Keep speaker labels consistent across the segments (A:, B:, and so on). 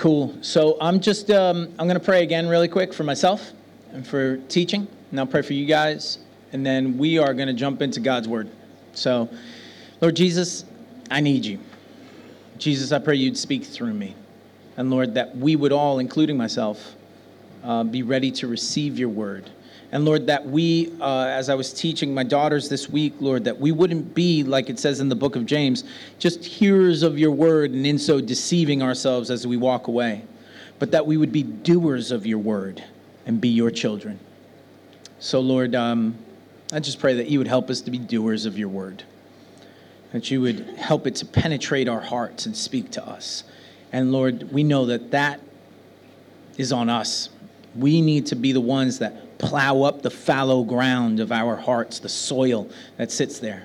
A: Cool. So I'm just um, I'm going to pray again really quick for myself and for teaching, and I'll pray for you guys, and then we are going to jump into God's word. So, Lord Jesus, I need you. Jesus, I pray you'd speak through me, and Lord, that we would all, including myself, uh, be ready to receive your word. And Lord, that we, uh, as I was teaching my daughters this week, Lord, that we wouldn't be, like it says in the book of James, just hearers of your word and in so deceiving ourselves as we walk away, but that we would be doers of your word and be your children. So, Lord, um, I just pray that you would help us to be doers of your word, that you would help it to penetrate our hearts and speak to us. And Lord, we know that that is on us. We need to be the ones that plow up the fallow ground of our hearts, the soil that sits there,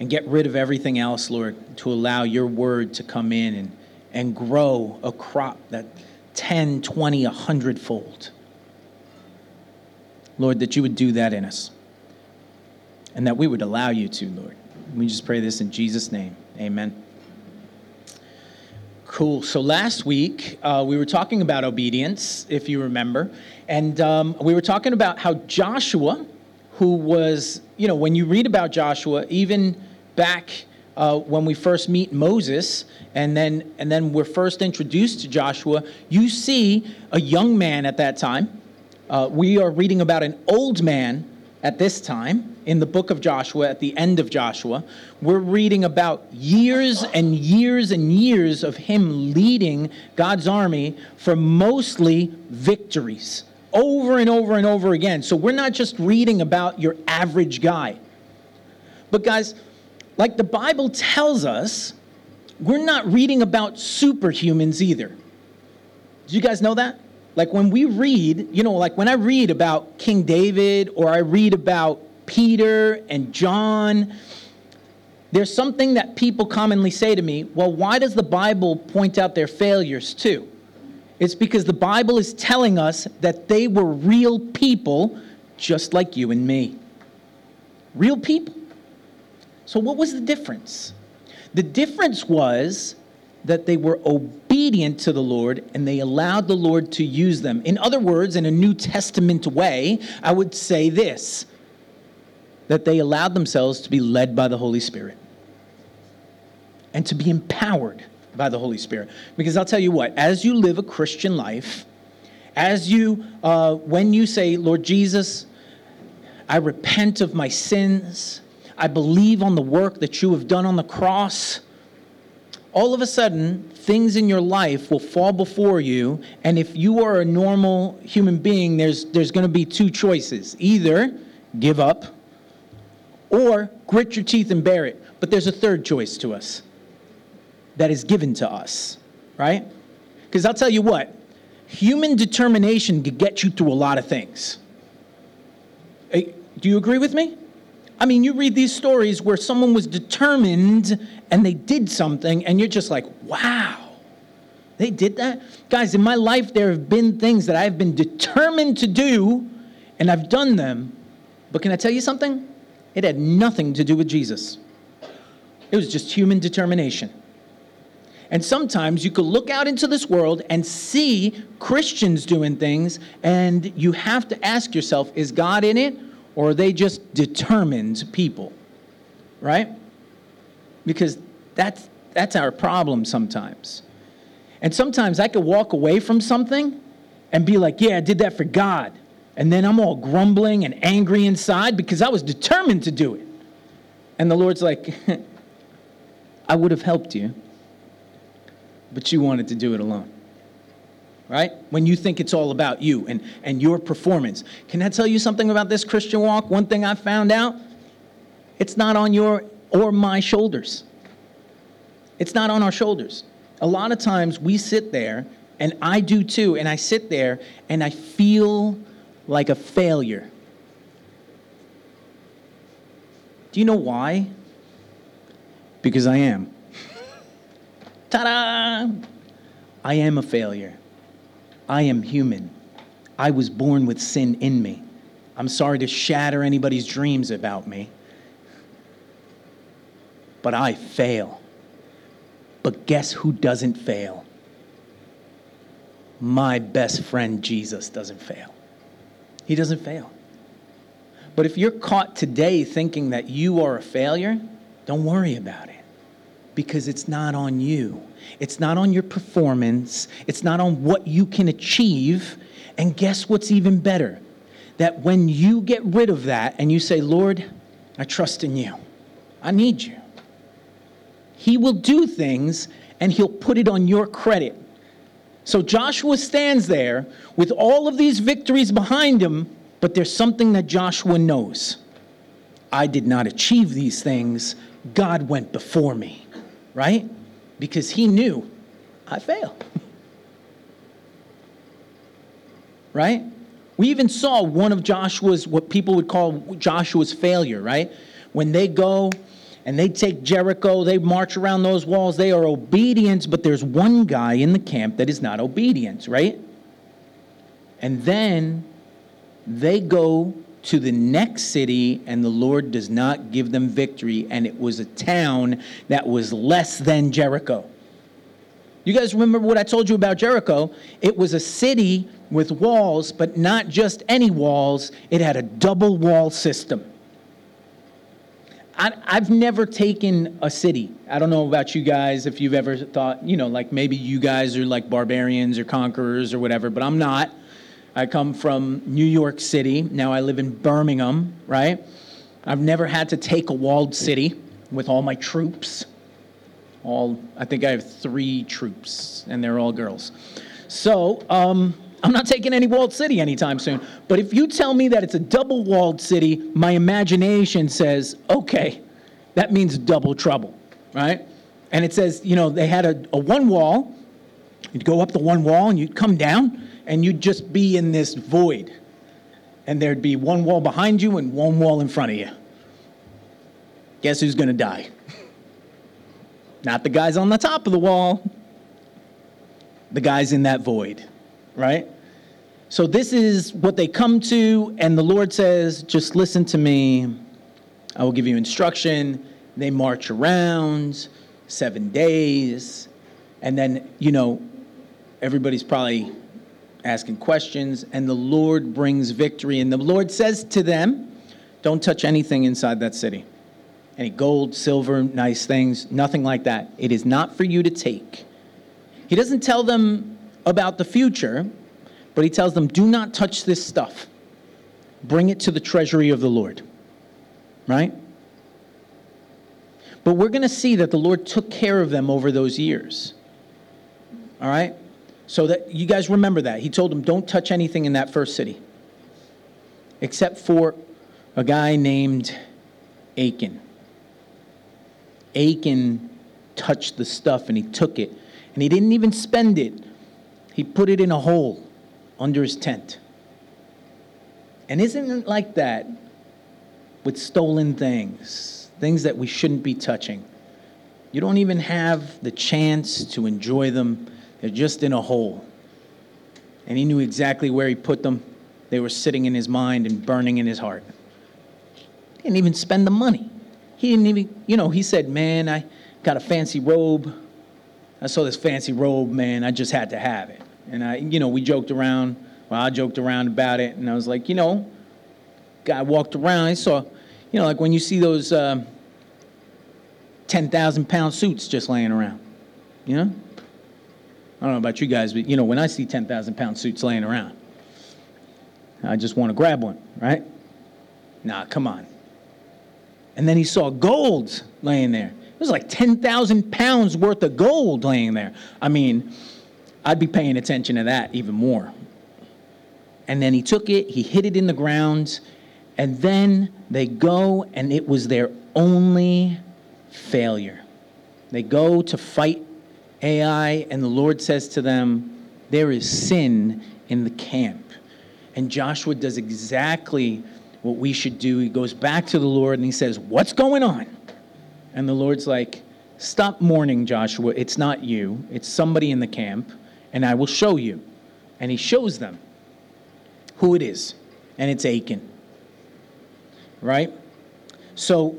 A: and get rid of everything else, Lord, to allow your word to come in and, and grow a crop that 10, 20, 100 fold. Lord, that you would do that in us and that we would allow you to, Lord. We just pray this in Jesus' name. Amen. Cool. So last week, uh, we were talking about obedience, if you remember. And um, we were talking about how Joshua, who was, you know, when you read about Joshua, even back uh, when we first meet Moses, and then, and then we're first introduced to Joshua, you see a young man at that time. Uh, we are reading about an old man at this time in the book of Joshua, at the end of Joshua, we're reading about years and years and years of him leading God's army for mostly victories over and over and over again. So we're not just reading about your average guy. But, guys, like the Bible tells us, we're not reading about superhumans either. Do you guys know that? Like when we read, you know, like when I read about King David or I read about Peter and John, there's something that people commonly say to me well, why does the Bible point out their failures too? It's because the Bible is telling us that they were real people just like you and me. Real people. So, what was the difference? The difference was that they were obedient to the Lord and they allowed the Lord to use them. In other words, in a New Testament way, I would say this that they allowed themselves to be led by the Holy Spirit and to be empowered by the Holy Spirit. Because I'll tell you what, as you live a Christian life, as you, uh, when you say, Lord Jesus, I repent of my sins, I believe on the work that you have done on the cross all of a sudden, things in your life will fall before you. And if you are a normal human being, there's, there's going to be two choices either give up or grit your teeth and bear it. But there's a third choice to us that is given to us, right? Because I'll tell you what, human determination could get you through a lot of things. Do you agree with me? I mean, you read these stories where someone was determined and they did something, and you're just like, wow, they did that? Guys, in my life, there have been things that I've been determined to do, and I've done them. But can I tell you something? It had nothing to do with Jesus, it was just human determination. And sometimes you could look out into this world and see Christians doing things, and you have to ask yourself, is God in it? Or are they just determined people? Right? Because that's, that's our problem sometimes. And sometimes I could walk away from something and be like, yeah, I did that for God. And then I'm all grumbling and angry inside because I was determined to do it. And the Lord's like, I would have helped you, but you wanted to do it alone right? When you think it's all about you and, and your performance. Can I tell you something about this Christian walk? One thing I found out it's not on your or my shoulders. It's not on our shoulders. A lot of times we sit there, and I do too, and I sit there and I feel like a failure. Do you know why? Because I am. Ta da! I am a failure. I am human. I was born with sin in me. I'm sorry to shatter anybody's dreams about me, but I fail. But guess who doesn't fail? my best friend Jesus doesn't fail. He doesn't fail. But if you're caught today thinking that you are a failure, don't worry about it because it's not on you. It's not on your performance. It's not on what you can achieve. And guess what's even better? That when you get rid of that and you say, Lord, I trust in you, I need you, He will do things and He'll put it on your credit. So Joshua stands there with all of these victories behind him, but there's something that Joshua knows. I did not achieve these things, God went before me, right? Because he knew I fail. right? We even saw one of Joshua's, what people would call Joshua's failure, right? When they go and they take Jericho, they march around those walls, they are obedient, but there's one guy in the camp that is not obedient, right? And then they go to the next city, and the Lord does not give them victory, and it was a town that was less than Jericho. You guys remember what I told you about Jericho? It was a city with walls, but not just any walls, it had a double wall system. I, have never taken a city. I don't know about you guys if you've ever thought, you know, like maybe you guys are like barbarians or conquerors or whatever, but I'm not. I come from New York City. Now I live in Birmingham, right? I've never had to take a walled city with all my troops. All I think I have three troops, and they're all girls. So um, I'm not taking any walled city anytime soon. But if you tell me that it's a double walled city, my imagination says, okay, that means double trouble, right? And it says, you know, they had a, a one wall. You'd go up the one wall and you'd come down and you'd just be in this void. And there'd be one wall behind you and one wall in front of you. Guess who's going to die? Not the guys on the top of the wall, the guys in that void, right? So this is what they come to, and the Lord says, Just listen to me. I will give you instruction. They march around seven days, and then, you know, everybody's probably asking questions, and the Lord brings victory. And the Lord says to them, Don't touch anything inside that city. Any gold, silver, nice things, nothing like that. It is not for you to take. He doesn't tell them about the future, but he tells them, Do not touch this stuff. Bring it to the treasury of the Lord. Right? But we're going to see that the Lord took care of them over those years. All right? So that you guys remember that. He told them, don't touch anything in that first city. Except for a guy named Achan. Achan touched the stuff and he took it. And he didn't even spend it. He put it in a hole under his tent. And isn't it like that with stolen things, things that we shouldn't be touching? You don't even have the chance to enjoy them they're just in a hole. And he knew exactly where he put them. They were sitting in his mind and burning in his heart. He didn't even spend the money. He didn't even, you know, he said, Man, I got a fancy robe. I saw this fancy robe, man. I just had to have it. And I, you know, we joked around. Well, I joked around about it, and I was like, you know, guy walked around. I saw, you know, like when you see those uh, 10,000 pound suits just laying around, you know? I don't know about you guys, but you know, when I see 10,000 pound suits laying around, I just want to grab one, right? Nah, come on. And then he saw gold laying there. It was like 10,000 pounds worth of gold laying there. I mean, I'd be paying attention to that even more. And then he took it, he hid it in the ground, and then they go, and it was their only failure. They go to fight Ai, and the Lord says to them, There is sin in the camp. And Joshua does exactly what we should do. He goes back to the Lord and he says, What's going on? And the Lord's like, Stop mourning, Joshua. It's not you, it's somebody in the camp, and I will show you. And he shows them who it is, and it's Achan. Right? So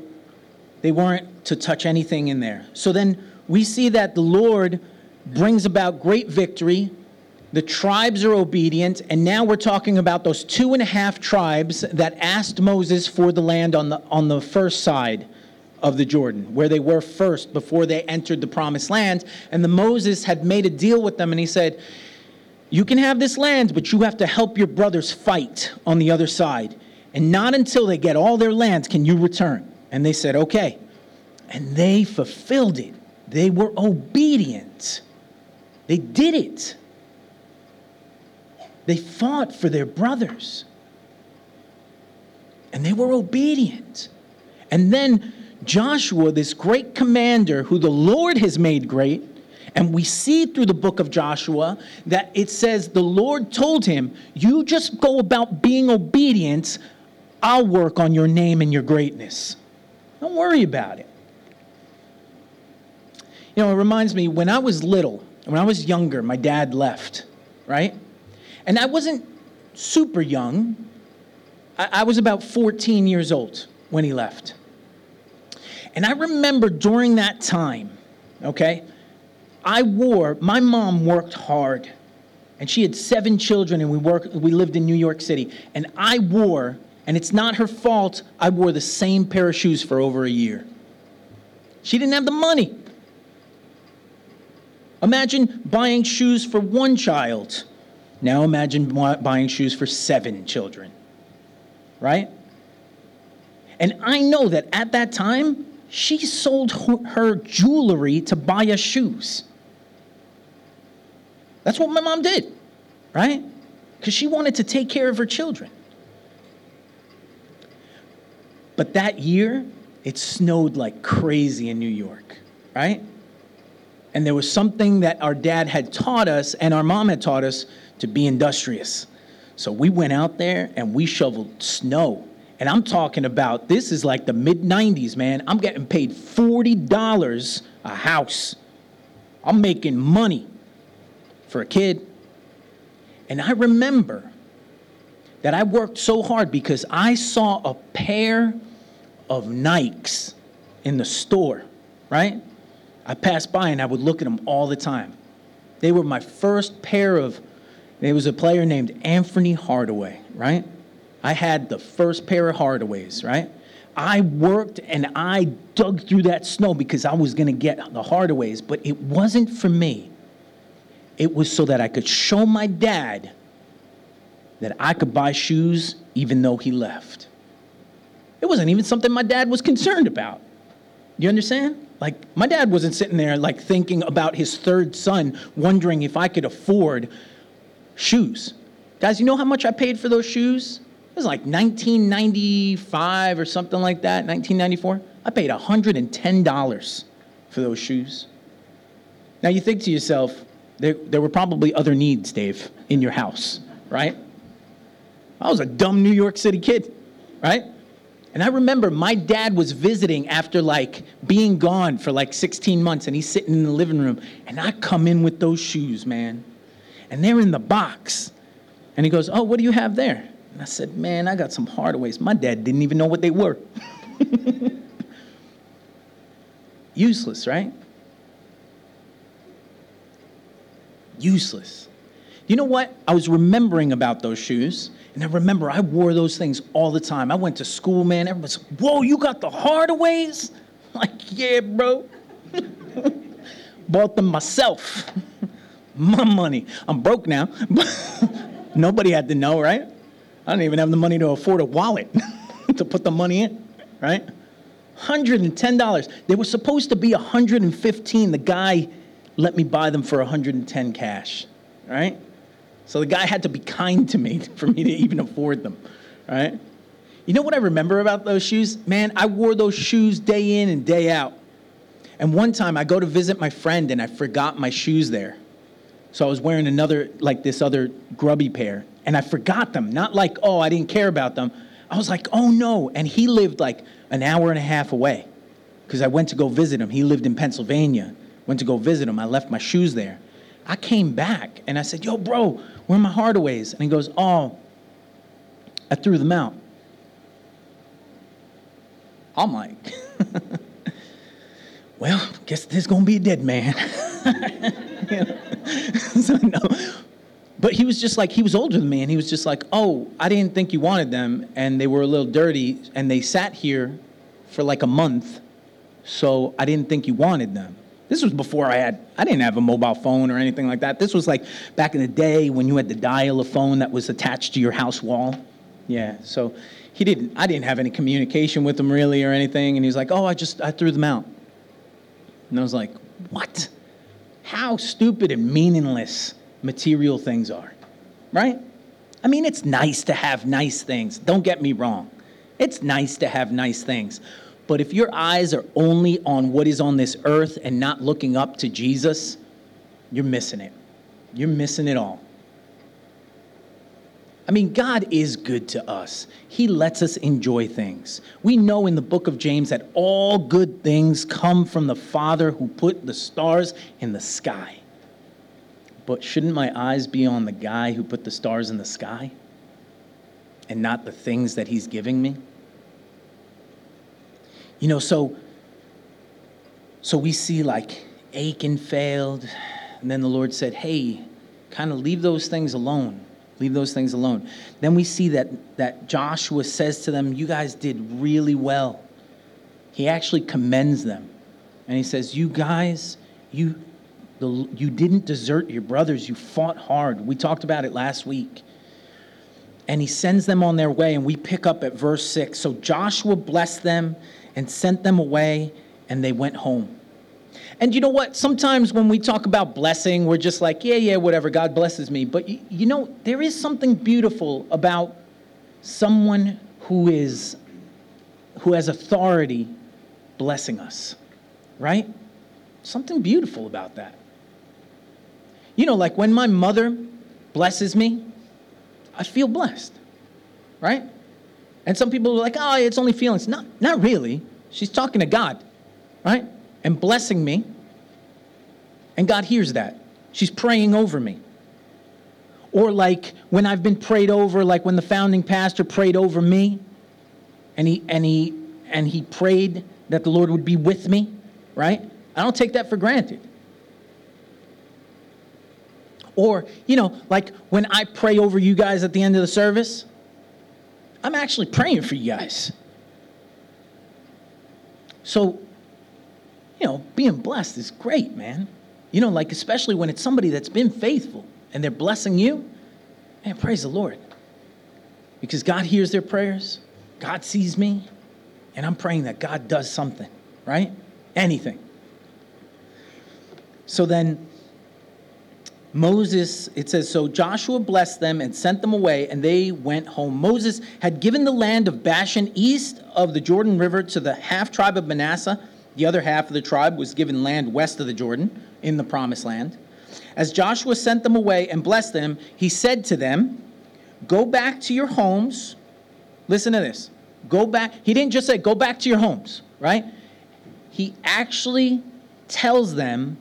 A: they weren't to touch anything in there. So then we see that the Lord brings about great victory. the tribes are obedient, and now we're talking about those two and a half tribes that asked Moses for the land on the, on the first side of the Jordan, where they were first before they entered the promised land. And the Moses had made a deal with them, and he said, You can have this land, but you have to help your brothers fight on the other side. And not until they get all their lands can you return. And they said, Okay. And they fulfilled it. They were obedient. They did it. They fought for their brothers. And they were obedient. And then Joshua, this great commander who the Lord has made great, and we see through the book of Joshua that it says the Lord told him, You just go about being obedient, I'll work on your name and your greatness. Don't worry about it. You know, it reminds me when I was little, when I was younger, my dad left, right? And I wasn't super young. I, I was about 14 years old when he left. And I remember during that time, okay, I wore, my mom worked hard. And she had seven children, and we, worked, we lived in New York City. And I wore, and it's not her fault, I wore the same pair of shoes for over a year. She didn't have the money. Imagine buying shoes for one child now imagine buying shoes for seven children, right? And I know that at that time, she sold her jewelry to buy us shoes. That's what my mom did, right? Because she wanted to take care of her children. But that year, it snowed like crazy in New York, right? And there was something that our dad had taught us and our mom had taught us to be industrious. So we went out there and we shoveled snow. And I'm talking about this is like the mid 90s, man. I'm getting paid $40 a house. I'm making money for a kid. And I remember that I worked so hard because I saw a pair of Nikes in the store, right? I passed by and I would look at them all the time. They were my first pair of there was a player named Anthony Hardaway, right? I had the first pair of Hardaways, right? I worked and I dug through that snow because I was going to get the Hardaways, but it wasn't for me. It was so that I could show my dad that I could buy shoes even though he left. It wasn't even something my dad was concerned about. You understand? Like, my dad wasn't sitting there like thinking about his third son, wondering if I could afford shoes. Guys, you know how much I paid for those shoes? It was like 1995 or something like that, 1994. I paid $110 for those shoes. Now you think to yourself, there, there were probably other needs, Dave, in your house, right? I was a dumb New York City kid, right? And I remember my dad was visiting after like being gone for like 16 months, and he's sitting in the living room, and I come in with those shoes, man and they're in the box. And he goes, Oh, what do you have there? And I said, Man, I got some Hardaways. My dad didn't even know what they were. Useless, right? Useless. You know what? I was remembering about those shoes, and I remember I wore those things all the time. I went to school, man. Everyone's, whoa, you got the Hardaways? Like, yeah, bro. Bought them myself my money. I'm broke now. Nobody had to know, right? I don't even have the money to afford a wallet to put the money in, right? $110. They were supposed to be 115. The guy let me buy them for 110 cash, right? So the guy had to be kind to me for me to even afford them, right? You know what I remember about those shoes? Man, I wore those shoes day in and day out. And one time I go to visit my friend and I forgot my shoes there. So I was wearing another, like this other grubby pair, and I forgot them. Not like, oh, I didn't care about them. I was like, oh no. And he lived like an hour and a half away because I went to go visit him. He lived in Pennsylvania. Went to go visit him. I left my shoes there. I came back and I said, yo, bro, where are my Hardaways? And he goes, oh, I threw them out. I'm like, well, guess there's gonna be a dead man. so no. but he was just like, he was older than me, and he was just like, oh, I didn't think you wanted them, and they were a little dirty, and they sat here for like a month, so I didn't think you wanted them. This was before I had, I didn't have a mobile phone or anything like that. This was like back in the day when you had to dial a phone that was attached to your house wall. Yeah, so he didn't, I didn't have any communication with him really or anything, and he's like, oh, I just, I threw them out. And I was like, what? How stupid and meaningless material things are, right? I mean, it's nice to have nice things. Don't get me wrong. It's nice to have nice things. But if your eyes are only on what is on this earth and not looking up to Jesus, you're missing it. You're missing it all. I mean, God is good to us. He lets us enjoy things. We know in the book of James that all good things come from the Father who put the stars in the sky. But shouldn't my eyes be on the guy who put the stars in the sky and not the things that he's giving me? You know, so so we see like Achan failed, and then the Lord said, "Hey, kind of leave those things alone. Leave those things alone." Then we see that that Joshua says to them, "You guys did really well." He actually commends them, and he says, "You guys, you the, you didn't desert your brothers. You fought hard. We talked about it last week." And he sends them on their way, and we pick up at verse 6. So Joshua blessed them and sent them away, and they went home. And you know what? Sometimes when we talk about blessing, we're just like, yeah, yeah, whatever, God blesses me. But you, you know, there is something beautiful about someone who is who has authority blessing us, right? Something beautiful about that. You know, like when my mother blesses me, I feel blessed, right? And some people are like, oh, it's only feelings. Not, not really. She's talking to God, right? And blessing me. And God hears that. She's praying over me. Or like when I've been prayed over, like when the founding pastor prayed over me, and he and he and he prayed that the Lord would be with me, right? I don't take that for granted. Or, you know, like when I pray over you guys at the end of the service, I'm actually praying for you guys. So, you know, being blessed is great, man. You know, like especially when it's somebody that's been faithful and they're blessing you. Man, praise the Lord. Because God hears their prayers, God sees me, and I'm praying that God does something, right? Anything. So then, Moses, it says, so Joshua blessed them and sent them away, and they went home. Moses had given the land of Bashan east of the Jordan River to the half tribe of Manasseh. The other half of the tribe was given land west of the Jordan in the promised land. As Joshua sent them away and blessed them, he said to them, Go back to your homes. Listen to this. Go back. He didn't just say, Go back to your homes, right? He actually tells them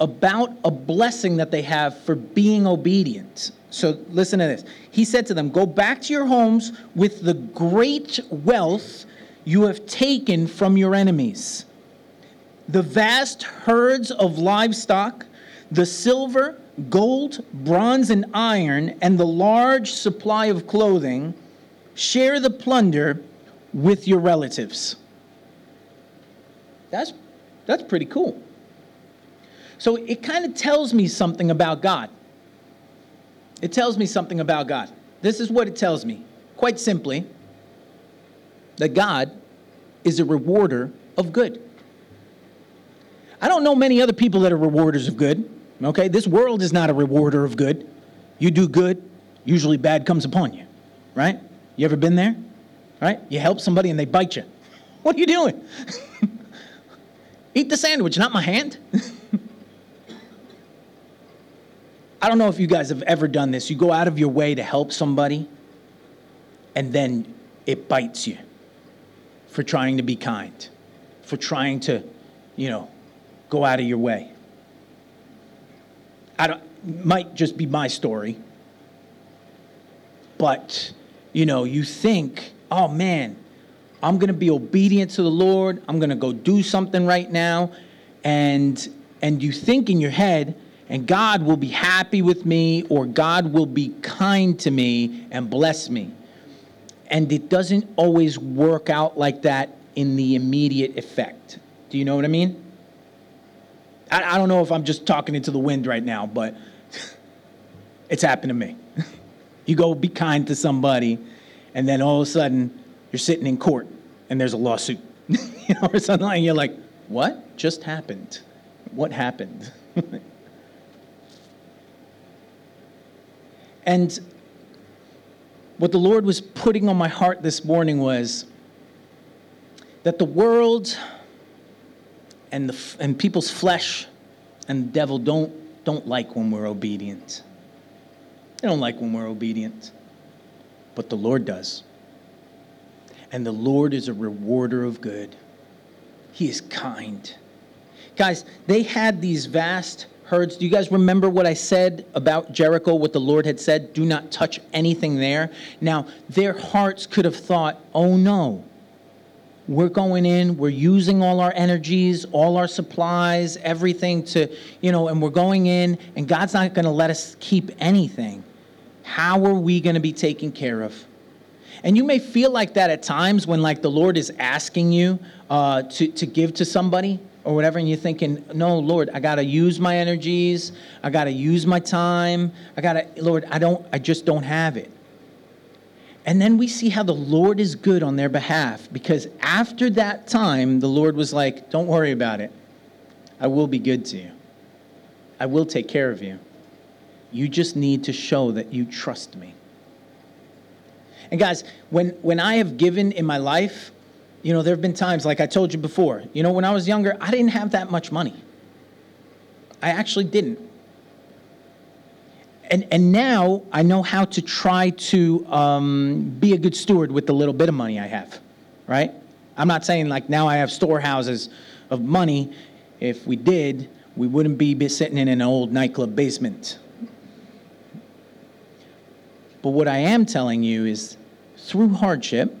A: about a blessing that they have for being obedient. So listen to this. He said to them, Go back to your homes with the great wealth you have taken from your enemies. The vast herds of livestock, the silver, gold, bronze, and iron, and the large supply of clothing, share the plunder with your relatives. That's, that's pretty cool. So it kind of tells me something about God. It tells me something about God. This is what it tells me, quite simply that God is a rewarder of good. I don't know many other people that are rewarders of good. Okay, this world is not a rewarder of good. You do good, usually bad comes upon you, right? You ever been there? Right? You help somebody and they bite you. What are you doing? Eat the sandwich, not my hand. I don't know if you guys have ever done this. You go out of your way to help somebody, and then it bites you for trying to be kind, for trying to, you know, go out of your way. I don't, might just be my story, but, you know, you think, oh man, I'm going to be obedient to the Lord. I'm going to go do something right now. And, and you think in your head, and God will be happy with me or God will be kind to me and bless me. And it doesn't always work out like that in the immediate effect. Do you know what I mean? I, I don't know if I'm just talking into the wind right now, but it's happened to me. you go be kind to somebody, and then all of a sudden you're sitting in court and there's a lawsuit. you know, or something like you're like, what just happened? What happened? And what the Lord was putting on my heart this morning was that the world and, the, and people's flesh and the devil don't, don't like when we're obedient. They don't like when we're obedient, but the Lord does. And the Lord is a rewarder of good. He is kind. Guys, they had these vast herds. Do you guys remember what I said about Jericho, what the Lord had said? Do not touch anything there. Now, their hearts could have thought, oh no, we're going in, we're using all our energies, all our supplies, everything to, you know, and we're going in, and God's not going to let us keep anything. How are we going to be taken care of? And you may feel like that at times when, like, the Lord is asking you uh, to, to give to somebody or whatever, and you're thinking, no, Lord, I got to use my energies, I got to use my time, I got to, Lord, I don't, I just don't have it. And then we see how the Lord is good on their behalf because after that time, the Lord was like, Don't worry about it. I will be good to you, I will take care of you. You just need to show that you trust me. And guys, when, when I have given in my life, you know, there have been times, like I told you before, you know, when I was younger, I didn't have that much money. I actually didn't and, and now I know how to try to um, be a good steward with the little bit of money I have, right? I'm not saying like now I have storehouses of money. If we did, we wouldn't be sitting in an old nightclub basement. But what I am telling you is through hardship,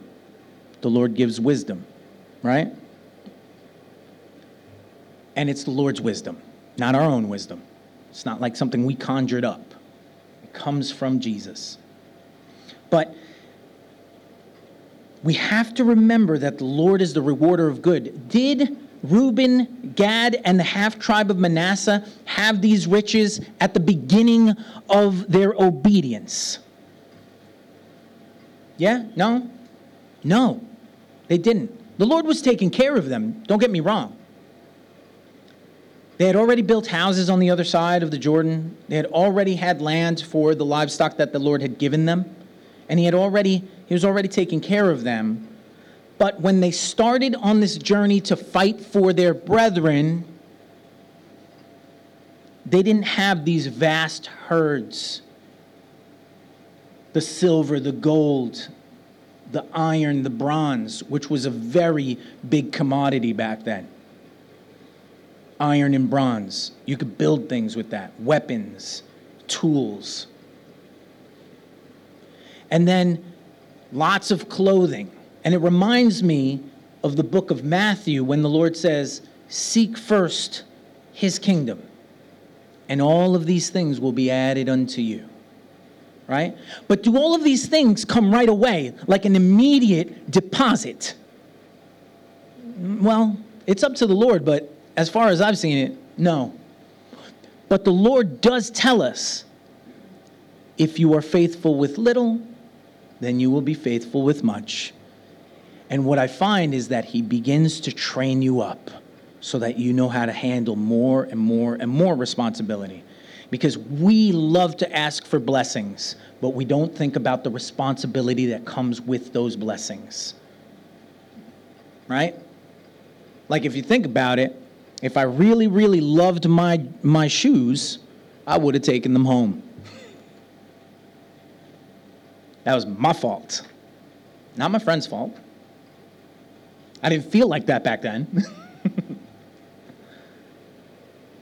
A: the Lord gives wisdom, right? And it's the Lord's wisdom, not our own wisdom. It's not like something we conjured up it comes from Jesus. But we have to remember that the Lord is the rewarder of good. Did Reuben, Gad, and the half tribe of Manasseh have these riches at the beginning of their obedience? Yeah? No? No, they didn't. The Lord was taking care of them, don't get me wrong. They had already built houses on the other side of the Jordan. They had already had land for the livestock that the Lord had given them. And he had already he was already taking care of them. But when they started on this journey to fight for their brethren, they didn't have these vast herds the silver, the gold, the iron, the bronze, which was a very big commodity back then iron and bronze. You could build things with that weapons, tools. And then lots of clothing. And it reminds me of the book of Matthew when the Lord says, Seek first his kingdom, and all of these things will be added unto you. Right? But do all of these things come right away, like an immediate deposit? Well, it's up to the Lord, but as far as I've seen it, no. But the Lord does tell us if you are faithful with little, then you will be faithful with much. And what I find is that He begins to train you up so that you know how to handle more and more and more responsibility. Because we love to ask for blessings, but we don't think about the responsibility that comes with those blessings. Right? Like if you think about it, if I really, really loved my, my shoes, I would have taken them home. That was my fault, not my friend's fault. I didn't feel like that back then.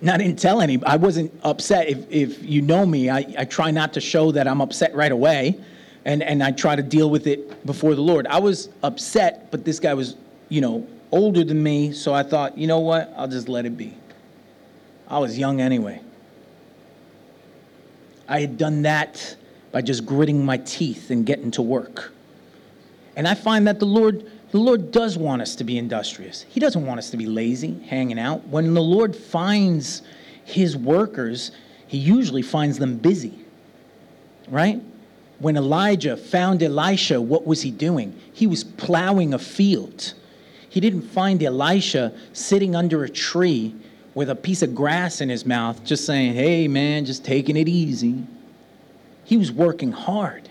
A: and I didn't tell any. I wasn't upset. If, if you know me, I, I try not to show that I'm upset right away, and, and I try to deal with it before the Lord. I was upset, but this guy was, you know, older than me, so I thought, you know what? I'll just let it be. I was young anyway. I had done that by just gritting my teeth and getting to work. And I find that the Lord, the Lord does want us to be industrious. He doesn't want us to be lazy, hanging out. When the Lord finds his workers, he usually finds them busy. Right? When Elijah found Elisha, what was he doing? He was plowing a field. He didn't find Elisha sitting under a tree with a piece of grass in his mouth, just saying, hey, man, just taking it easy. He was working hard.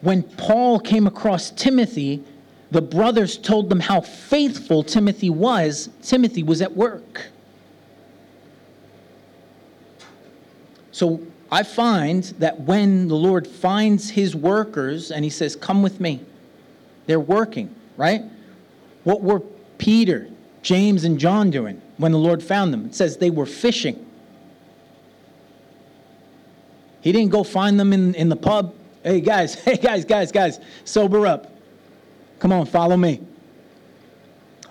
A: When Paul came across Timothy, the brothers told them how faithful Timothy was. Timothy was at work. So I find that when the Lord finds his workers and he says, Come with me, they're working, right? What were Peter, James, and John doing when the Lord found them? It says they were fishing. He didn't go find them in, in the pub. Hey, guys, hey, guys, guys, guys, sober up. Come on, follow me.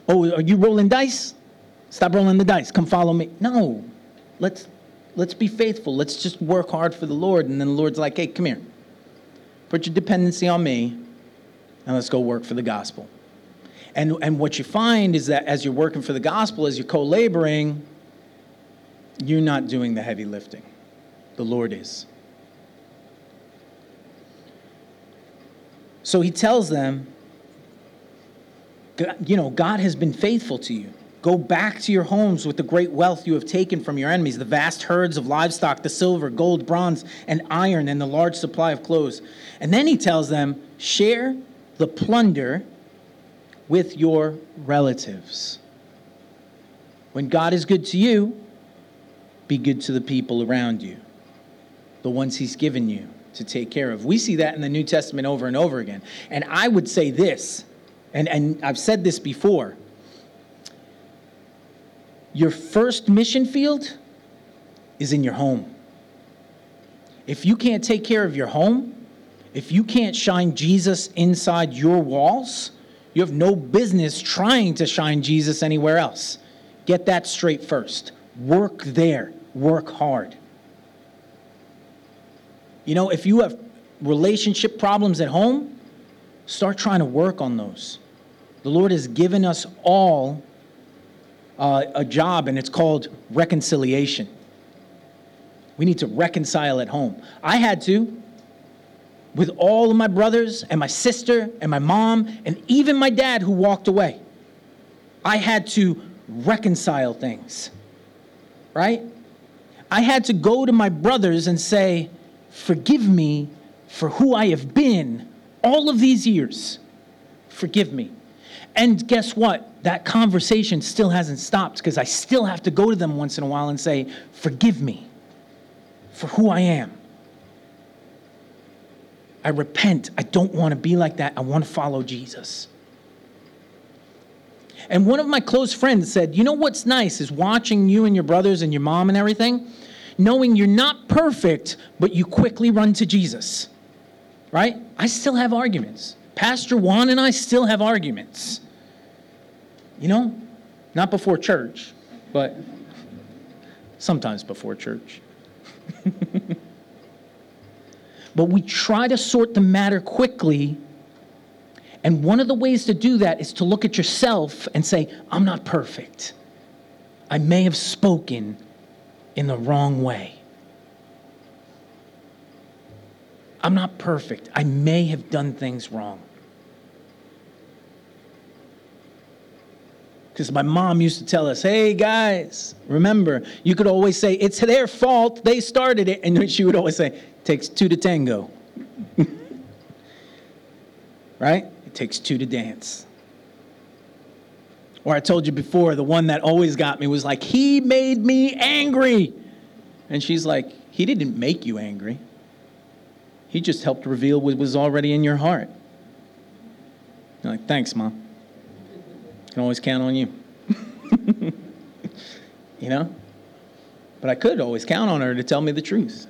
A: Oh, are you rolling dice? Stop rolling the dice. Come follow me. No, let's let's be faithful. Let's just work hard for the Lord. And then the Lord's like, hey, come here. Put your dependency on me, and let's go work for the gospel. And, and what you find is that as you're working for the gospel, as you're co laboring, you're not doing the heavy lifting. The Lord is. So he tells them, you know, God has been faithful to you. Go back to your homes with the great wealth you have taken from your enemies, the vast herds of livestock, the silver, gold, bronze, and iron, and the large supply of clothes. And then he tells them, share the plunder with your relatives. When God is good to you, be good to the people around you, the ones he's given you to take care of. We see that in the New Testament over and over again. And I would say this, and, and I've said this before your first mission field is in your home. If you can't take care of your home, if you can't shine Jesus inside your walls, you have no business trying to shine Jesus anywhere else. Get that straight first. Work there, work hard. You know, if you have relationship problems at home, start trying to work on those. The Lord has given us all uh, a job, and it's called reconciliation. We need to reconcile at home. I had to with all of my brothers and my sister and my mom and even my dad who walked away. I had to reconcile things, right? I had to go to my brothers and say, Forgive me for who I have been all of these years. Forgive me. And guess what? That conversation still hasn't stopped because I still have to go to them once in a while and say, Forgive me for who I am. I repent. I don't want to be like that. I want to follow Jesus. And one of my close friends said, You know what's nice is watching you and your brothers and your mom and everything, knowing you're not perfect, but you quickly run to Jesus. Right? I still have arguments. Pastor Juan and I still have arguments. You know, not before church, but sometimes before church. but we try to sort the matter quickly. And one of the ways to do that is to look at yourself and say, I'm not perfect. I may have spoken in the wrong way. I'm not perfect. I may have done things wrong. Because my mom used to tell us, hey guys, remember, you could always say, it's their fault, they started it. And she would always say, takes two to tango. right? It takes two to dance. Or I told you before, the one that always got me was like, he made me angry. And she's like, he didn't make you angry. He just helped reveal what was already in your heart. You're like, thanks, mom. Can always count on you. you know? But I could always count on her to tell me the truth.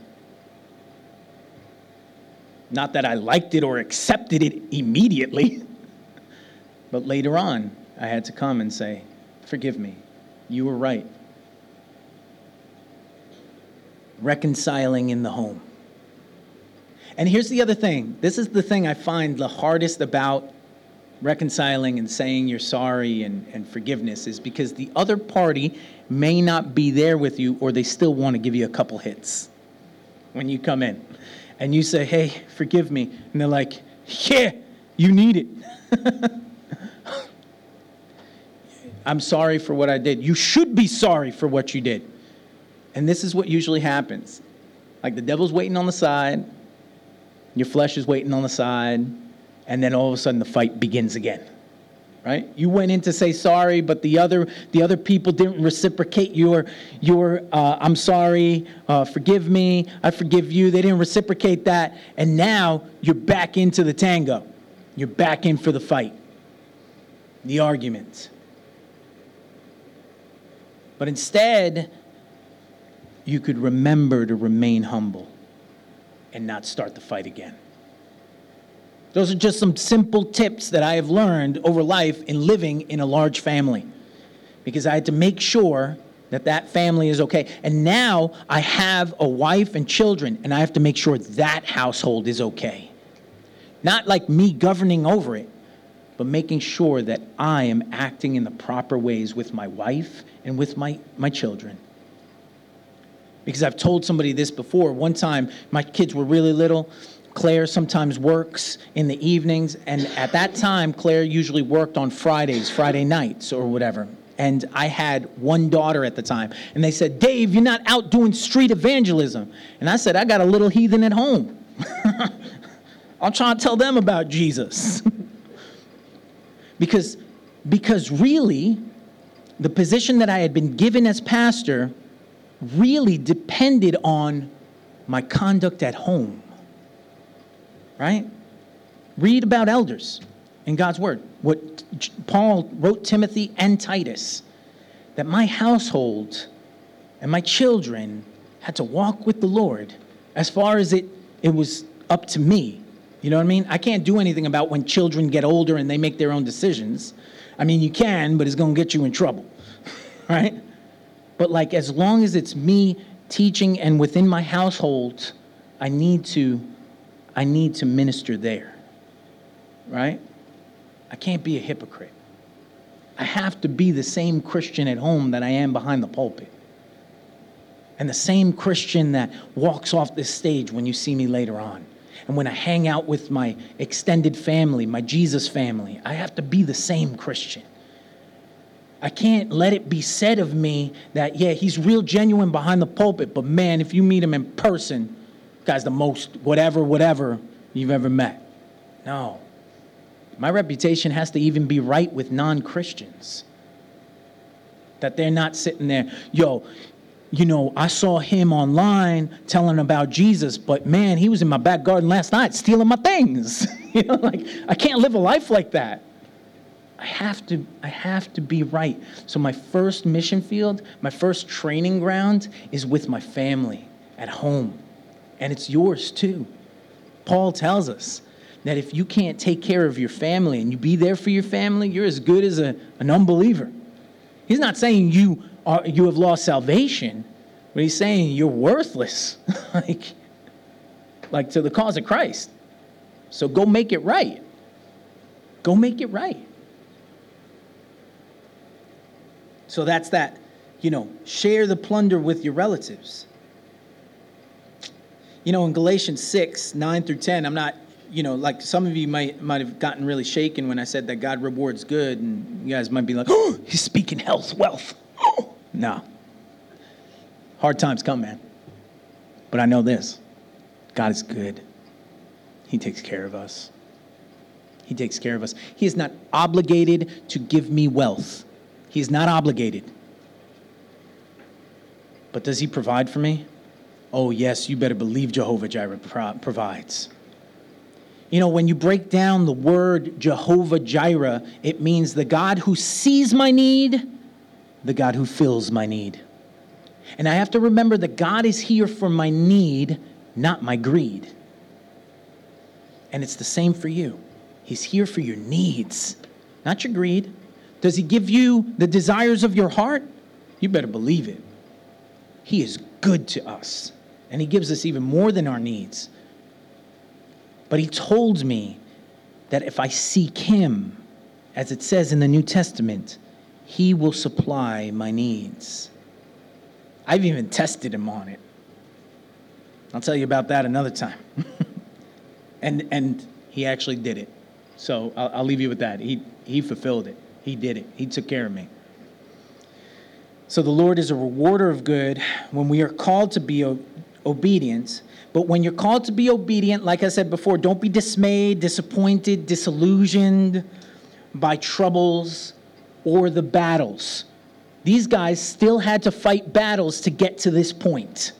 A: Not that I liked it or accepted it immediately, but later on, I had to come and say, Forgive me. You were right. Reconciling in the home. And here's the other thing this is the thing I find the hardest about reconciling and saying you're sorry and, and forgiveness is because the other party may not be there with you or they still want to give you a couple hits when you come in. And you say, hey, forgive me. And they're like, yeah, you need it. I'm sorry for what I did. You should be sorry for what you did. And this is what usually happens. Like the devil's waiting on the side, your flesh is waiting on the side, and then all of a sudden the fight begins again. Right? You went in to say sorry, but the other the other people didn't reciprocate your your uh, I'm sorry, uh, forgive me, I forgive you. They didn't reciprocate that, and now you're back into the tango. You're back in for the fight, the argument. But instead, you could remember to remain humble and not start the fight again. Those are just some simple tips that I have learned over life in living in a large family because I had to make sure that that family is okay. And now I have a wife and children, and I have to make sure that household is okay. Not like me governing over it, but making sure that I am acting in the proper ways with my wife and with my, my children. Because I've told somebody this before. One time, my kids were really little. Claire sometimes works in the evenings, and at that time, Claire usually worked on Fridays, Friday nights, or whatever. And I had one daughter at the time, and they said, Dave, you're not out doing street evangelism. And I said, I got a little heathen at home. I'll try to tell them about Jesus. because, because really, the position that I had been given as pastor really depended on my conduct at home. Right? Read about elders in God's Word. What Paul wrote Timothy and Titus that my household and my children had to walk with the Lord as far as it, it was up to me. You know what I mean? I can't do anything about when children get older and they make their own decisions. I mean, you can, but it's going to get you in trouble, right? But like, as long as it's me teaching and within my household, I need to, I need to minister there, right? I can't be a hypocrite. I have to be the same Christian at home that I am behind the pulpit. And the same Christian that walks off this stage when you see me later on. And when I hang out with my extended family, my Jesus family, I have to be the same Christian. I can't let it be said of me that, yeah, he's real genuine behind the pulpit, but man, if you meet him in person, guy's the most whatever, whatever you've ever met. No. My reputation has to even be right with non Christians. That they're not sitting there, yo, you know, I saw him online telling about Jesus, but man, he was in my back garden last night stealing my things. you know, like I can't live a life like that. I have to I have to be right. So my first mission field, my first training ground is with my family at home. And it's yours too. Paul tells us that if you can't take care of your family and you be there for your family, you're as good as a, an unbeliever. He's not saying you are, you have lost salvation, but he's saying you're worthless, like, like to the cause of Christ. So go make it right. Go make it right. So that's that. You know, share the plunder with your relatives. You know, in Galatians 6, 9 through 10, I'm not, you know, like some of you might might have gotten really shaken when I said that God rewards good, and you guys might be like, oh, he's speaking health, wealth. no. Hard times come, man. But I know this God is good. He takes care of us. He takes care of us. He is not obligated to give me wealth. He's not obligated. But does he provide for me? Oh, yes, you better believe Jehovah Jireh provides. You know, when you break down the word Jehovah Jireh, it means the God who sees my need, the God who fills my need. And I have to remember that God is here for my need, not my greed. And it's the same for you. He's here for your needs, not your greed. Does He give you the desires of your heart? You better believe it. He is good to us, and He gives us even more than our needs. But he told me that if I seek him, as it says in the New Testament, he will supply my needs. I've even tested him on it. I'll tell you about that another time. and, and he actually did it. So I'll, I'll leave you with that. He, he fulfilled it, he did it, he took care of me. So the Lord is a rewarder of good when we are called to be obedient. But when you're called to be obedient, like I said before, don't be dismayed, disappointed, disillusioned by troubles or the battles. These guys still had to fight battles to get to this point.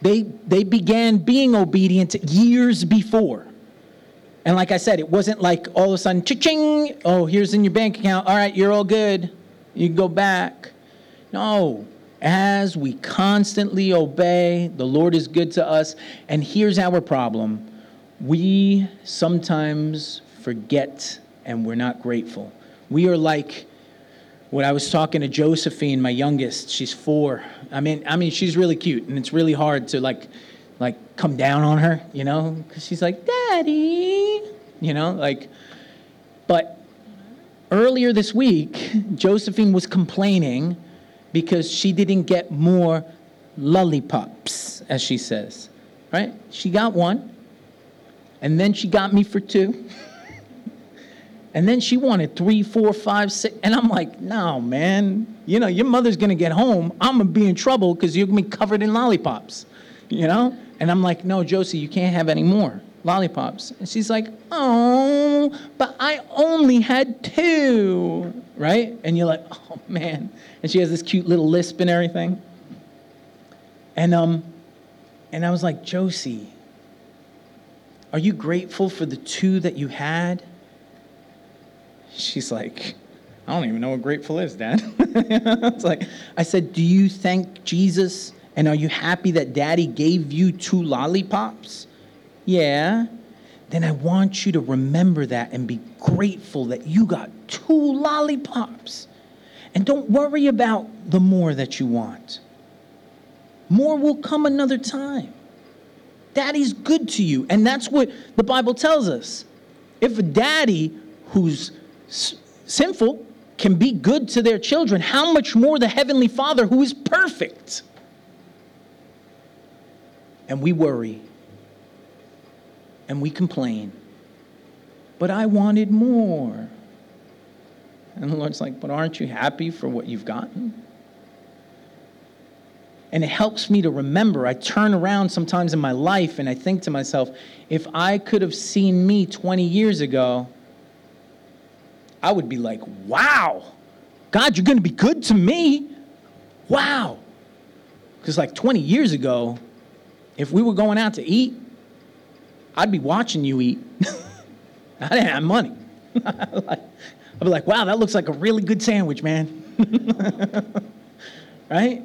A: They, they began being obedient years before. And like I said, it wasn't like all of a sudden, ching, oh, here's in your bank account. All right, you're all good. You can go back. No. As we constantly obey, the Lord is good to us. And here's our problem we sometimes forget and we're not grateful. We are like what I was talking to Josephine, my youngest. She's four. I mean, I mean, she's really cute, and it's really hard to like, like come down on her, you know, because she's like, "Daddy," you know, like. But earlier this week, Josephine was complaining because she didn't get more lollipops, as she says, right? She got one, and then she got me for two. And then she wanted three, four, five, six. And I'm like, no, man. You know, your mother's to get home. I'm to be in trouble because you're to be covered in lollipops, you know? And I'm like, no, Josie, you can't have any more lollipops. And she's like, oh, but I only had two, right? And you're like, oh, man. And she has this cute little lisp and everything. And, um, and I was like, Josie, are you grateful for the two that you had? She's like, I don't even know what grateful is, Dad. it's like, I said, Do you thank Jesus and are you happy that Daddy gave you two lollipops? Yeah. Then I want you to remember that and be grateful that you got two lollipops. And don't worry about the more that you want. More will come another time. Daddy's good to you. And that's what the Bible tells us. If a daddy who's sinful can be good to their children, how much more the Heavenly Father who is perfect? And we worry and we complain, but I wanted more. And the Lord's like, but aren't you happy for what you've gotten? And it helps me to remember. I turn around sometimes in my life and I think to myself, if I could have seen me 20 years ago, I would be like, wow, God, you're going to be good to me. Wow. Because like 20 years ago, if we were going out to eat, I'd be watching you eat. I didn't have money. I'd be like, wow, that looks like a really good sandwich, man. right?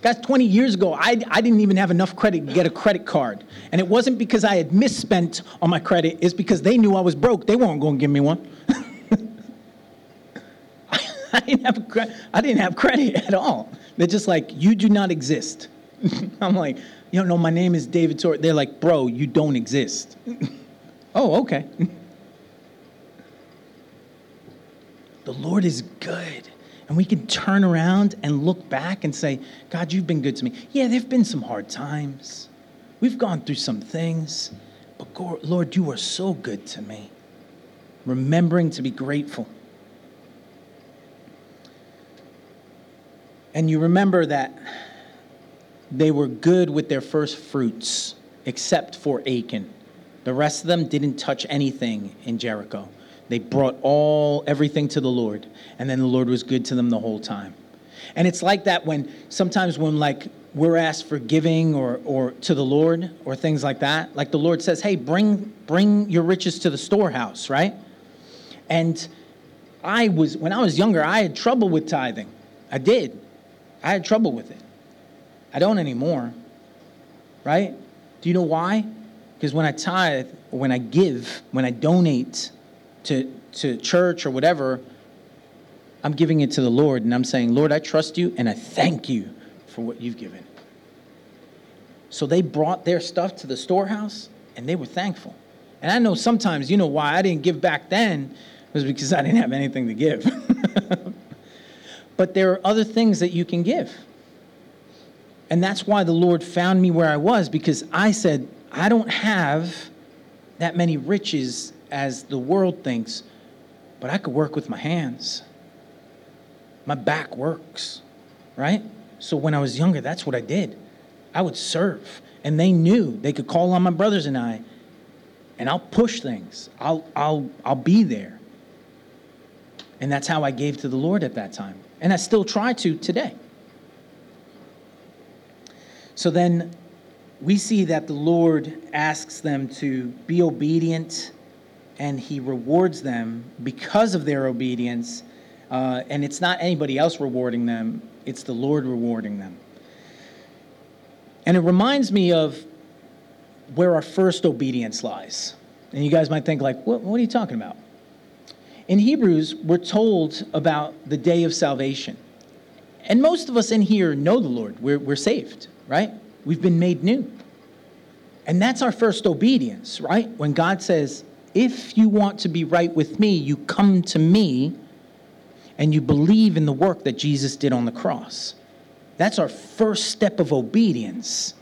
A: Guys, 20 years ago, I, I didn't even have enough credit to get a credit card. And it wasn't because I had misspent on my credit, it's because they knew I was broke. They weren't going to give me one. I, didn't have, I didn't have credit at all. They're just like, you do not exist. I'm like, you don't know, my name is David. They're like, bro, you don't exist. oh, okay. the Lord is good. And we can turn around and look back and say, God, you've been good to me. Yeah, there have been some hard times. We've gone through some things. But Lord, you are so good to me. Remembering to be grateful. And you remember that they were good with their first fruits, except for Achan. The rest of them didn't touch anything in Jericho. They brought all everything to the Lord, and then the Lord was good to them the whole time. And it's like that when sometimes when like we're asked for giving or or to the Lord or things like that, like the Lord says, "Hey, bring bring your riches to the storehouse," right? And I was when I was younger, I had trouble with tithing. I did. I had trouble with it. I don't anymore. Right? Do you know why? Because when I tithe, when I give, when I donate, to, to church or whatever, I'm giving it to the Lord and I'm saying, Lord, I trust you and I thank you for what you've given. So they brought their stuff to the storehouse and they were thankful. And I know sometimes, you know why I didn't give back then was because I didn't have anything to give. but there are other things that you can give. And that's why the Lord found me where I was because I said, I don't have that many riches as the world thinks, but I could work with my hands. My back works, right? So when I was younger, that's what I did. I would serve. And they knew they could call on my brothers and I, and I'll push things. I'll, I'll, I'll be there. And that's how I gave to the Lord at that time. And I still try to today. So then we see that the Lord asks them to be obedient and he rewards them because of their obedience. Uh, and it's not anybody else rewarding them, it's the Lord rewarding them. And it reminds me of where our first obedience lies. And you guys might think, like, what, what are you talking about? In Hebrews, we're told about the day of salvation. And most of us in here know the Lord. We're, we're saved, right? We've been made new. And that's our first obedience, right? When God says, if you want to be right with me, you come to me and you believe in the work that Jesus did on the cross. That's our first step of obedience.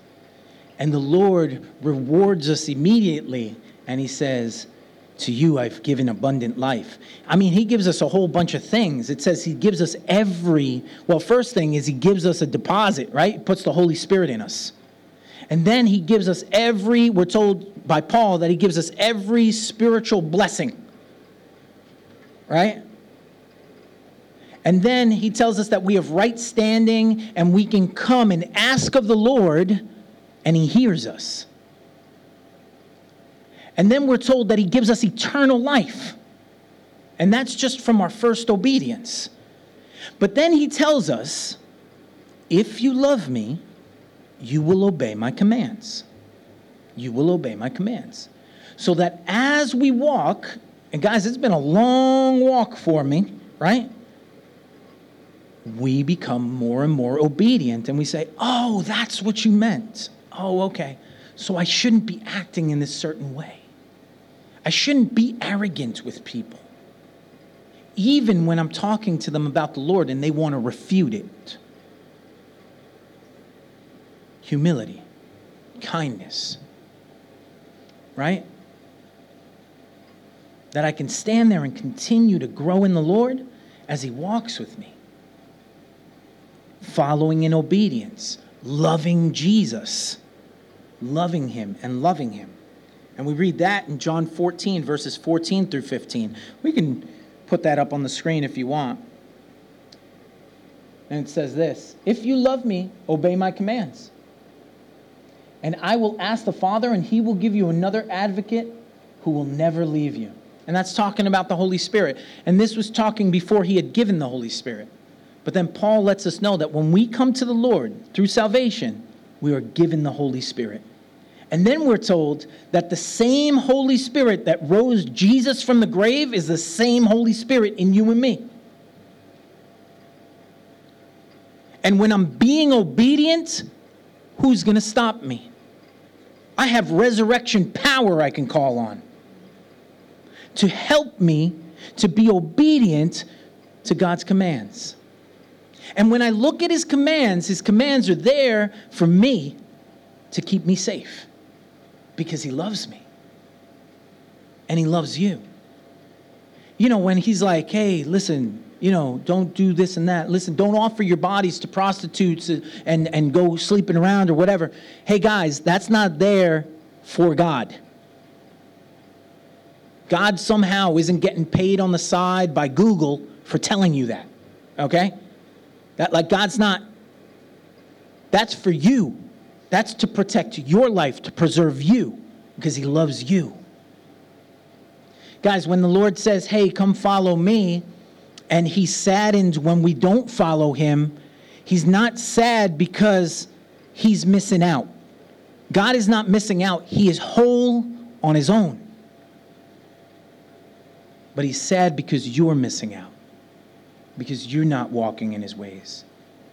A: And the Lord rewards us immediately, and He says, To you I've given abundant life. I mean, He gives us a whole bunch of things. It says He gives us every, well, first thing is He gives us a deposit, right? Puts the Holy Spirit in us. And then He gives us every, we're told by Paul that He gives us every spiritual blessing, right? And then he tells us that we have right standing and we can come and ask of the Lord and he hears us. And then we're told that he gives us eternal life. And that's just from our first obedience. But then he tells us if you love me, you will obey my commands. You will obey my commands. So that as we walk, and guys, it's been a long walk for me, right? we become more and more obedient and we say, Oh, that's what you meant. Oh, okay. So I shouldn't be acting in this certain way. I shouldn't be arrogant with people. Even when I'm talking to them about the Lord and they want to refute it. Humility, kindness, right? That I can stand there and continue to grow in the Lord as He walks with me following in obedience, loving Jesus, loving him and loving him. And we read that in John 14, verses 14 through 15. We can put that up on the screen if you want. And it says this If you love me, obey my commands. And I will ask the Father, and he will give you another advocate who will never leave you. And that's talking about the Holy Spirit. And this was talking before he had given the Holy Spirit. But then Paul lets us know that when we come to the Lord through salvation, we are given the Holy Spirit. And then we're told that the same Holy Spirit that rose Jesus from the grave is the same Holy Spirit in you and me. And when I'm being obedient, who's going to stop me? I have resurrection power I can call on to help me to be obedient to God's commands. And when I look at his commands, his commands are there for me to keep me safe because he loves me and he loves you. You know, when he's like, hey, listen, you know, don't do this and that. Listen, don't offer your bodies to prostitutes and, and go sleeping around or whatever. Hey, guys, that's not there for God. God somehow isn't getting paid on the side by Google for telling you that, okay? That like God's not that's for you. That's to protect your life, to preserve you because he loves you. Guys, when the Lord says, "Hey, come follow me," and he's saddened when we don't follow him, he's not sad because he's missing out. God is not missing out. He is whole on his own. But he's sad because you're missing out because you're not walking in his ways,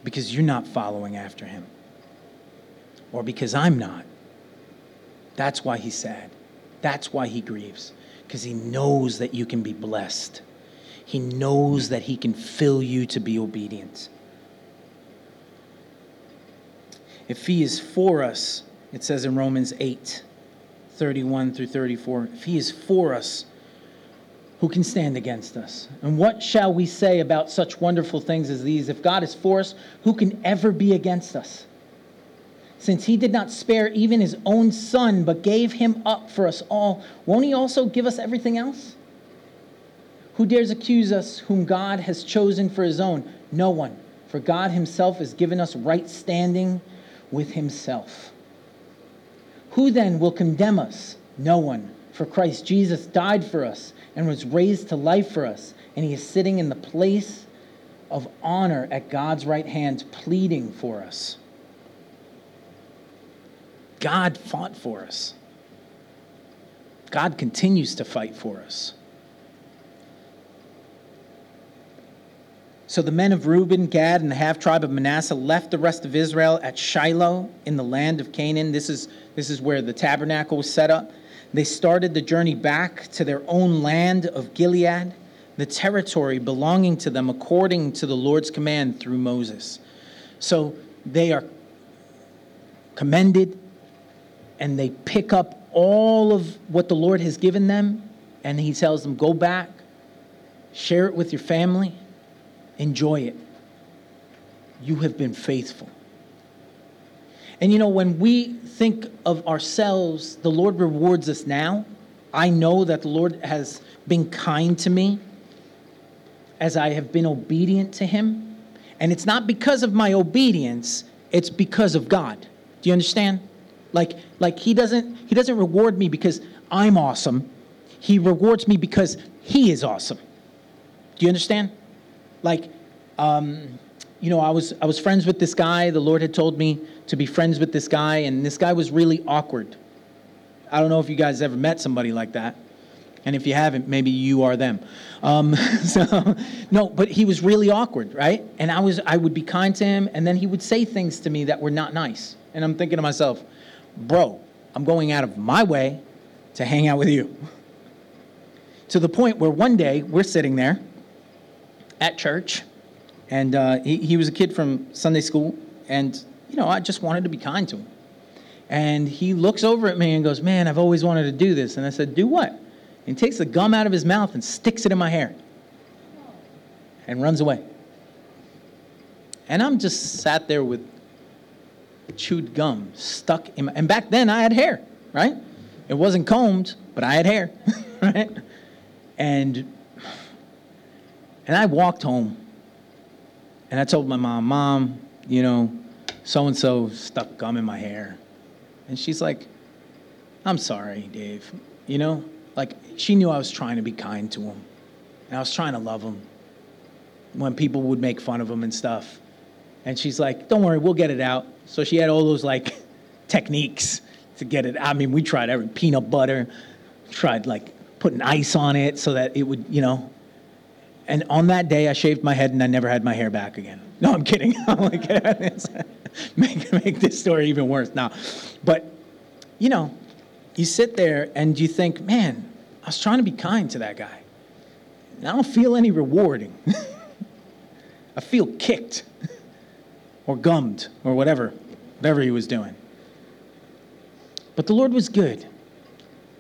A: because you're not following after him. Or because I'm not. That's why he's sad. That's why he grieves, because he knows that you can be blessed. He knows that he can fill you to be obedient. If he is for us, it says in Romans 8 31 through 34, if he is for us, who can stand against us? And what shall we say about such wonderful things as these? If God is for us, who can ever be against us? Since he did not spare even his own son, but gave him up for us all, won't he also give us everything else? Who dares accuse us whom God has chosen for his own? No one. For God himself has given us right standing with himself. Who then will condemn us? No one. For Christ Jesus died for us and was raised to life for us, and he is sitting in the place of honor at God's right hand, pleading for us. God fought for us. God continues to fight for us. So the men of Reuben, Gad, and the half tribe of Manasseh left the rest of Israel at Shiloh in the land of Canaan. This is, this is where the tabernacle was set up. They started the journey back to their own land of Gilead, the territory belonging to them according to the Lord's command through Moses. So they are commended and they pick up all of what the Lord has given them, and He tells them, Go back, share it with your family Enjoy it. You have been faithful. And you know, when we think of ourselves, the Lord rewards us now. I know that the Lord has been kind to me as I have been obedient to Him. And it's not because of my obedience, it's because of God. Do you understand? Like, like he doesn't he doesn't reward me because I'm awesome. He rewards me because he is awesome. Do you understand? Like, um, you know, I was I was friends with this guy. The Lord had told me to be friends with this guy, and this guy was really awkward. I don't know if you guys ever met somebody like that, and if you haven't, maybe you are them. Um, so, no, but he was really awkward, right? And I was I would be kind to him, and then he would say things to me that were not nice, and I'm thinking to myself, bro, I'm going out of my way to hang out with you. To the point where one day we're sitting there at church, and uh, he, he was a kid from Sunday school, and you know I just wanted to be kind to him. And he looks over at me and goes, "Man, I've always wanted to do this." And I said, "Do what?" And he takes the gum out of his mouth and sticks it in my hair, and runs away. And I'm just sat there with chewed gum stuck in my, and back then I had hair, right? It wasn't combed, but I had hair, right? And and I walked home and I told my mom, Mom, you know, so and so stuck gum in my hair. And she's like, I'm sorry, Dave. You know, like she knew I was trying to be kind to him and I was trying to love him when people would make fun of him and stuff. And she's like, Don't worry, we'll get it out. So she had all those like techniques to get it. I mean, we tried every peanut butter, tried like putting ice on it so that it would, you know, and on that day, I shaved my head and I never had my hair back again. No, I'm kidding. I'm like, make, make this story even worse. Now, but, you know, you sit there and you think, man, I was trying to be kind to that guy. And I don't feel any rewarding. I feel kicked or gummed or whatever, whatever he was doing. But the Lord was good.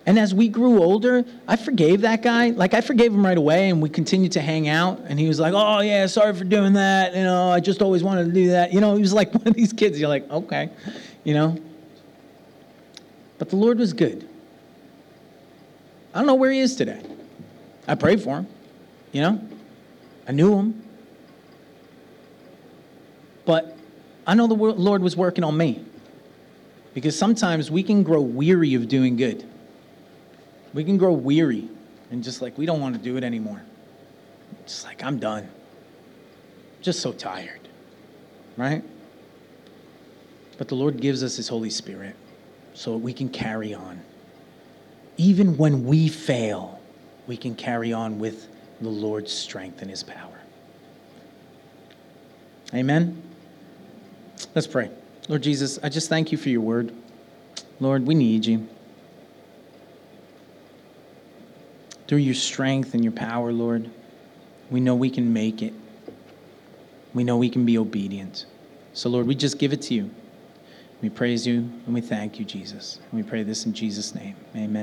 A: And as we grew older, I forgave that guy. Like I forgave him right away, and we continued to hang out. And he was like, "Oh yeah, sorry for doing that. You know, I just always wanted to do that." You know, he was like one of these kids. You're like, okay, you know. But the Lord was good. I don't know where he is today. I prayed for him. You know, I knew him. But I know the Lord was working on me. Because sometimes we can grow weary of doing good. We can grow weary and just like, we don't want to do it anymore. Just like, I'm done. Just so tired, right? But the Lord gives us His Holy Spirit so we can carry on. Even when we fail, we can carry on with the Lord's strength and His power. Amen? Let's pray. Lord Jesus, I just thank you for your word. Lord, we need you. Through your strength and your power, Lord, we know we can make it. We know we can be obedient. So, Lord, we just give it to you. We praise you and we thank you, Jesus. And we pray this in Jesus' name. Amen.